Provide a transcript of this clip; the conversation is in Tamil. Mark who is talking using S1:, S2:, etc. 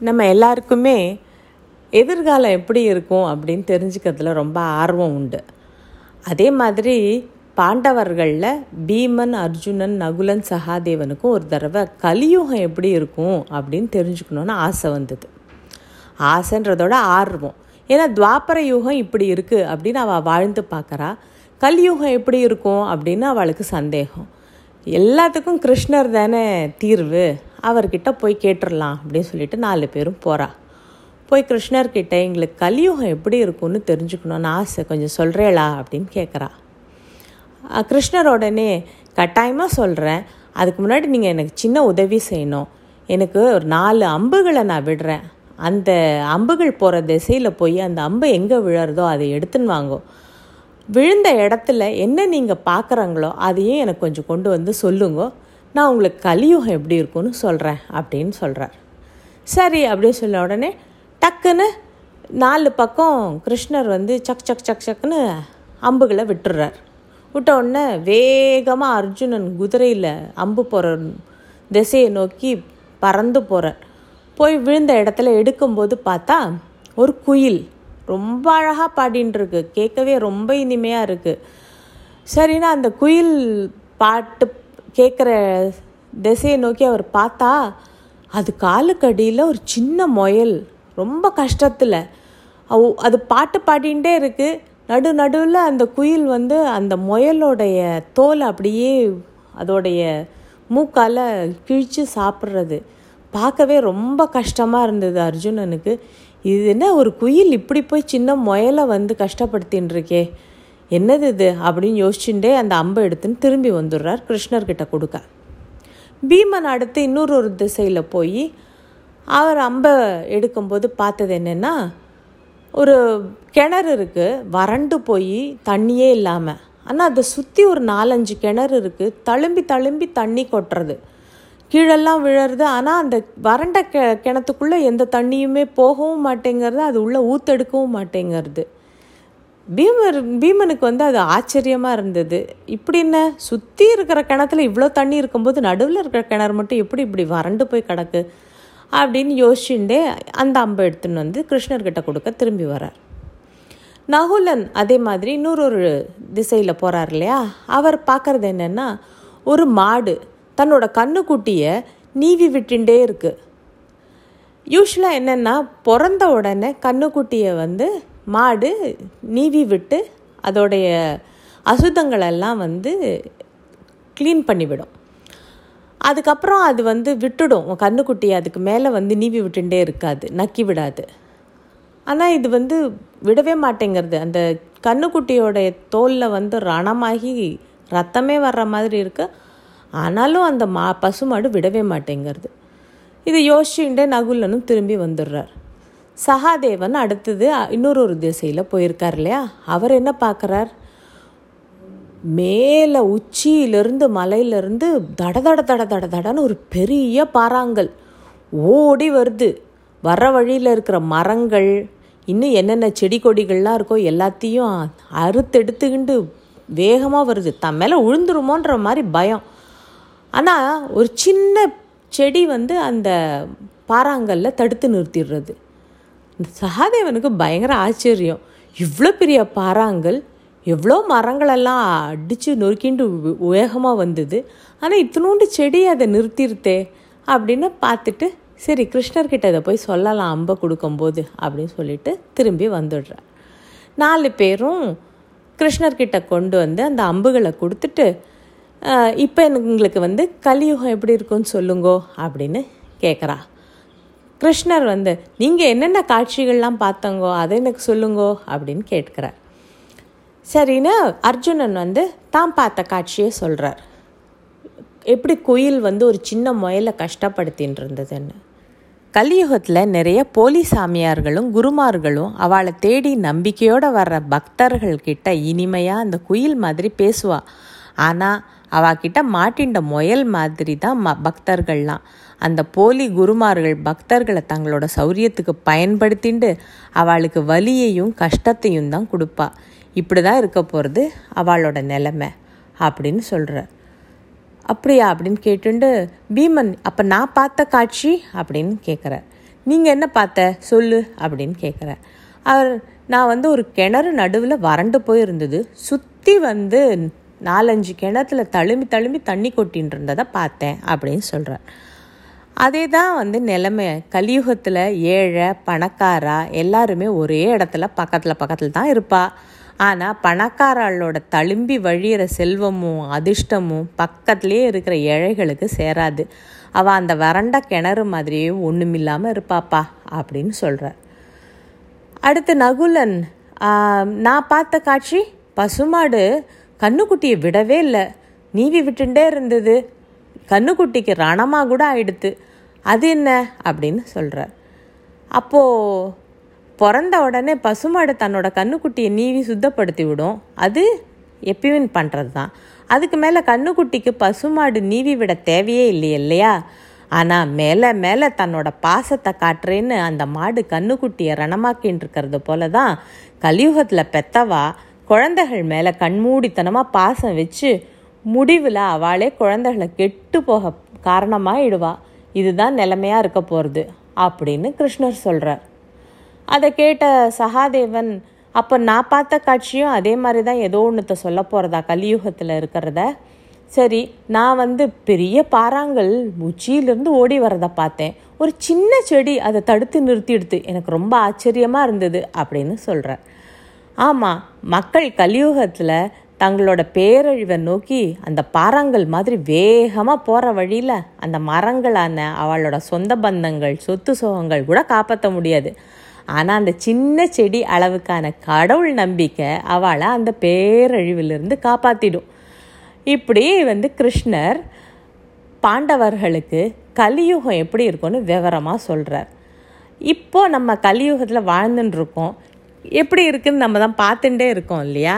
S1: நம்ம எல்லாருக்குமே எதிர்காலம் எப்படி இருக்கும் அப்படின்னு தெரிஞ்சுக்கிறதுல ரொம்ப ஆர்வம் உண்டு. அதே மாதிரி பாண்டவர்களில் பீமன் அர்ஜுனன் நகுலன் சகாதேவனுக்கும் ஒரு தடவை கலியுகம் எப்படி இருக்கும் அப்படின்னு தெரிஞ்சுக்கணுன்னு ஆசை வந்தது. ஆசைன்றதோட ஆர்வம். ஏன்னா துவாபர யுகம் இப்படி இருக்குது அப்படின்னு அவள் வாழ்ந்து பார்க்குறா கலியுகம் எப்படி இருக்கும் அப்படின்னு அவளுக்கு சந்தேகம். எல்லாத்துக்கும் கிருஷ்ணர் தானே தீர்வு. அவர்கிட்ட போய் கேட்டுடலாம் அப்படின்னு சொல்லிட்டு நாலு பேரும் போகிறா போய் கிருஷ்ணர்கிட்ட எங்களுக்கு கலியுகம் எப்படி இருக்கும்னு தெரிஞ்சுக்கணும்னு ஆசை. கொஞ்சம் சொல்கிறேளா அப்படின்னு கேட்குறா கிருஷ்ணரோடனே கிருஷ்ணர் உடனே கட்டாயமாக சொல்கிறேன் அதுக்கு முன்னாடி நீங்கள் எனக்கு சின்ன உதவி செய்யணும். எனக்கு ஒரு நாலு அம்புகளை நான் விடுறேன். அந்த அம்புகள் போகிற திசையில் போய் அந்த அம்பு எங்கே விழறதோ அதை எடுத்துன்னு வாங்கோ. விழுந்த இடத்துல என்ன நீங்கள் பார்க்குறாங்களோ அதையும் எனக்கு கொஞ்சம் கொண்டு வந்து சொல்லுங்க. நான் உங்களுக்கு கலியுகம் எப்படி இருக்கும்னு சொல்கிறேன் அப்படின்னு சொல்கிறார் சரி அப்படின்னு சொன்ன உடனே டக்குன்னு நாலு பக்கம் கிருஷ்ணர் வந்து சக் சக் சக் சக்னு அம்புகளை விட்டுடுறார் விட்ட உடனே வேகமாக அர்ஜுனன் குதிரையில் அம்பு போகிற திசையை நோக்கி பறந்து போகிறார் போய் விழுந்த இடத்துல எடுக்கும்போது பார்த்தா ஒரு குயில் ரொம்ப அழகாக பாடின்ட்டுருக்கு கேட்கவே ரொம்ப இனிமையாக இருக்குது சரின்னா அந்த குயில் பாட்டு கேட்குற திசையை நோக்கி அவர் பார்த்தா அது காலுக்கடியில் ஒரு சின்ன முயல். ரொம்ப கஷ்டத்தில். அது பாட்டு பாடிண்டே இருக்குது நடு நடுவில் அந்த குயில் வந்து அந்த முயலோடைய தோல் அப்படியே அதோடைய மூக்கால் கிழித்து சாப்பிட்றது. பார்க்கவே ரொம்ப கஷ்டமாக இருந்தது அர்ஜுனனுக்கு. இது என்ன ஒரு குயில் இப்படி போய் சின்ன முயலை வந்து கஷ்டப்படுத்தின்னு இருக்கே என்னது இது? அப்படின்னு யோசிச்சுட்டே அந்த அம்பை எடுத்துன்னு திரும்பி வந்துடுறார் கிருஷ்ணர்கிட்ட கொடுக்க. பீமன் அடுத்து இன்னொரு ஒரு திசையில் போய் அவர் அம்பை எடுக்கும்போது பார்த்தது என்னென்னா ஒரு கிணறு இருக்குது வறண்டு போய் தண்ணியே இல்லாமல் ஆனால் அதை சுற்றி ஒரு நாலஞ்சு கிணறு இருக்குது தழும்பி தழும்பி தண்ணி கொட்டுறது. கீழெல்லாம் விழறது ஆனால் அந்த வறண்ட கெ கிணத்துக்குள்ளே எந்த தண்ணியுமே போகவும் மாட்டேங்கிறது அது உள்ளே ஊத்தெடுக்கவும் மாட்டேங்கிறது. பீமர் பீமனுக்கு வந்து அது ஆச்சரியமாக இருந்தது. இப்படி என்ன? சுற்றி இருக்கிற கிணத்துல இவ்வளோ தண்ணி இருக்கும்போது நடுவில் இருக்கிற கிணறு மட்டும் எப்படி இப்படி வறண்டு போய் கிடக்கு? அப்படின்னு யோசிச்சுட்டே அந்த அம்பை எடுத்துன்னு வந்து கிருஷ்ணர்கிட்ட கொடுக்க திரும்பி வரார் நகுலன் அதே மாதிரி இன்னொரு ஒரு திசையில் போகிறார் இல்லையா? அவர் பார்க்குறது என்னென்னா ஒரு மாடு தன்னோட கண்ணுக்குட்டியை நீவி விட்டுண்டே இருக்குது யூஸ்வலாக என்னென்னா பிறந்த உடனே கண்ணுக்குட்டியை வந்து மாடு நீவி விட்டு அதோடைய அசுத்தங்களெல்லாம் வந்து க்ளீன் பண்ணிவிடும். அதுக்கப்புறம் அது வந்து விட்டுடும். கண்ணுக்குட்டி அதுக்கு மேலே வந்து நீவி விட்டுட்டே இருக்காது. நக்கி விடாது. ஆனால் இது வந்து விடவே மாட்டேங்கிறது. அந்த கண்ணுக்குட்டியோடைய தோலில் வந்து ரணமாகி ரத்தமே வர்ற மாதிரி இருக்கு. ஆனாலும் அந்த மா பசுமாடு விடவே மாட்டேங்கிறது. இதை யோசிச்சுட்டே நகுலனும் திரும்பி வந்துடுறார். சகாதேவன் அடுத்தது இன்னொரு ஒரு திசையில் போயிருக்கார் இல்லையா? அவர் என்ன பார்க்குறார்? மேலே உச்சியிலிருந்து மலையிலிருந்து தட தட தட தட தடன்னு ஒரு பெரிய பாறாங்கல் ஓடி வருது. வர வழியில் இருக்கிற மரங்கள் இன்னும் என்னென்ன செடி கொடிகள்லாம் இருக்கோ எல்லாத்தையும் அறுத்தெடுத்துக்கிண்டு வேகமாக வருது. தன் மேலே விழுந்துருமோன்ற மாதிரி பயம். ஆனால் ஒரு சின்ன செடி வந்து அந்த பாறாங்கல்ல தடுத்து நிறுத்திடுறது. சகாதேவனுக்கு பயங்கர ஆச்சரியம். இவ்வளோ பெரிய பாறாங்கல் எவ்வளோ மரங்களெல்லாம் அடித்து நொறுக்கிண்டு வேகமாக வந்தது. ஆனால் இத்தினோண்டு செடி அதை நிறுத்திருத்தே அப்படின்னு பார்த்துட்டு சரி கிருஷ்ணர்கிட்ட அதை போய் சொல்லலாம் அம்பை கொடுக்கும்போது அப்படின்னு சொல்லிட்டு திரும்பி வந்துடுறார். நாலு பேரும் கிருஷ்ணர்கிட்ட கொண்டு வந்து அந்த அம்புகளை கொடுத்துட்டு இப்போ எனக்கு வந்து கலியுகம் எப்படி இருக்குன்னு சொல்லுங்கோ அப்படின்னு கேட்குறா கிருஷ்ணர் வந்து நீங்கள் என்னென்ன காட்சிகள்லாம் பார்த்தங்கோ அதை எனக்கு சொல்லுங்கோ அப்படின்னு கேட்குறார். சரின்னு அர்ஜுனன் வந்து தான் பார்த்த காட்சியை சொல்கிறார் எப்படி குயில் வந்து ஒரு சின்ன முயலை கஷ்டப்படுத்தின்னு இருந்ததுன்னு கலியுகத்தில் நிறைய போலி சாமியார்களும் குருமார்களும் அவளை தேடி நம்பிக்கையோடு வர்ற பக்தர்கள்கிட்ட இனிமையாக அந்த குயில் மாதிரி பேசுவா. ஆனால் அவகிட்ட மாட்டின்ற முயல் மாதிரி தான் ம பக்தர்கள்லாம். அந்த போலி குருமார்கள் பக்தர்களை தங்களோட சௌரியத்துக்கு பயன்படுத்திண்டு அவளுக்கு வலியையும் கஷ்டத்தையும் தான் கொடுப்பா. இப்படி தான் இருக்க போகிறது அவளோட நிலைமை அப்படின்னு சொல்கிறார் அப்படியா அப்படின்னு கேட்டுண்டு பீமன் அப்போ நான் பார்த்த காட்சி? அப்படின்னு கேட்குறார் நீங்கள் என்ன பார்த்த? சொல்லு அப்படின்னு கேட்குறார் அவர் நான் வந்து ஒரு கிணறு நடுவில் வறண்டு போயிருந்தது. சுற்றி வந்து நாலஞ்சு கிணத்துல தழும்பி தழும்பி தண்ணி கொட்டின்னு இருந்ததை பார்த்தேன் அப்படின்னு சொல்கிறார் அதே தான் வந்து நிலைமை. கலியுகத்தில் ஏழை பணக்காரா எல்லாருமே ஒரே இடத்துல பக்கத்தில் பக்கத்தில் தான் இருப்பா. ஆனால் பணக்காரர்களோட தழும்பி வழியிற செல்வமும் அதிர்ஷ்டமும் பக்கத்துலேயே இருக்கிற ஏழைகளுக்கு சேராது. அவள் அந்த வறண்ட கிணறு மாதிரியே ஒன்றுமில்லாமல் இருப்பாப்பா அப்படின்னு சொல்கிறார் அடுத்து நகுலன் நான் பார்த்த காட்சி பசுமாடு கண்ணுக்குட்டியை விடவே இல்லை. நீவி விட்டுண்டே இருந்தது. கண்ணுக்குட்டிக்கு ரணமாக கூட ஆயிடுத்து. அது என்ன? அப்படின்னு சொல்கிறார் அப்போது பிறந்த உடனே பசுமாடு தன்னோட கண்ணுக்குட்டியை நீவி சுத்தப்படுத்தி விடும். அது எப்பயும் பண்ணுறது தான் அதுக்கு மேலே கண்ணுக்குட்டிக்கு பசுமாடு நீவி விட தேவையே இல்லையே இல்லையா? ஆனால் மேலே மேலே தன்னோட பாசத்தை காட்டுறேன்னு அந்த மாடு கண்ணுக்குட்டியை ரணமாக்கின்னு இருக்கிறது போல தான் கலியுகத்தில் பெத்தவா குழந்தைகள் மேலே கண்மூடித்தனமாக பாசம் வச்சு முடிவில் அவளே குழந்தைகளை கெட்டு போக காரணமாகிடுவா இதுதான் நிலைமையாக இருக்க போகிறது அப்படின்னு கிருஷ்ணர் சொல்கிறார் அதை கேட்ட சகாதேவன் அப்போ நான் பார்த்த காட்சியும் அதே மாதிரி தான் ஏதோ ஒன்றுத்த சொல்ல போகிறதா கலியுகத்தில் இருக்கிறத? சரி நான் வந்து பெரிய பாறாங்கல் உச்சியிலிருந்து ஓடி வரதை பார்த்தேன். ஒரு சின்ன செடி அதை தடுத்து நிறுத்திடுது எனக்கு ரொம்ப ஆச்சரியமாக இருந்தது அப்படின்னு சொல்கிறேன் ஆமாம் மக்கள் கலியுகத்தில் தங்களோட பேரழிவை நோக்கி அந்த பாறாங்கல் மாதிரி வேகமாக போகிற வழியில் அந்த மரங்களான அவளோட சொந்த பந்தங்கள் சொத்து சுகங்கள் கூட காப்பாற்ற முடியாது. ஆனால் அந்த சின்ன செடி அளவுக்கான கடவுள் நம்பிக்கை அவளை அந்த பேரழிவிலிருந்து காப்பாற்றிடும் இப்படி வந்து கிருஷ்ணர் பாண்டவர்களுக்கு கலியுகம் எப்படி இருக்கும்னு விவரமாக சொல்கிறார் இப்போ நம்ம கலியுகத்தில் வாழ்ந்துன்னு இருக்கோம் எப்படி இருக்குன்னு நம்ம தான் பார்த்துட்டே இருக்கோம் இல்லையா?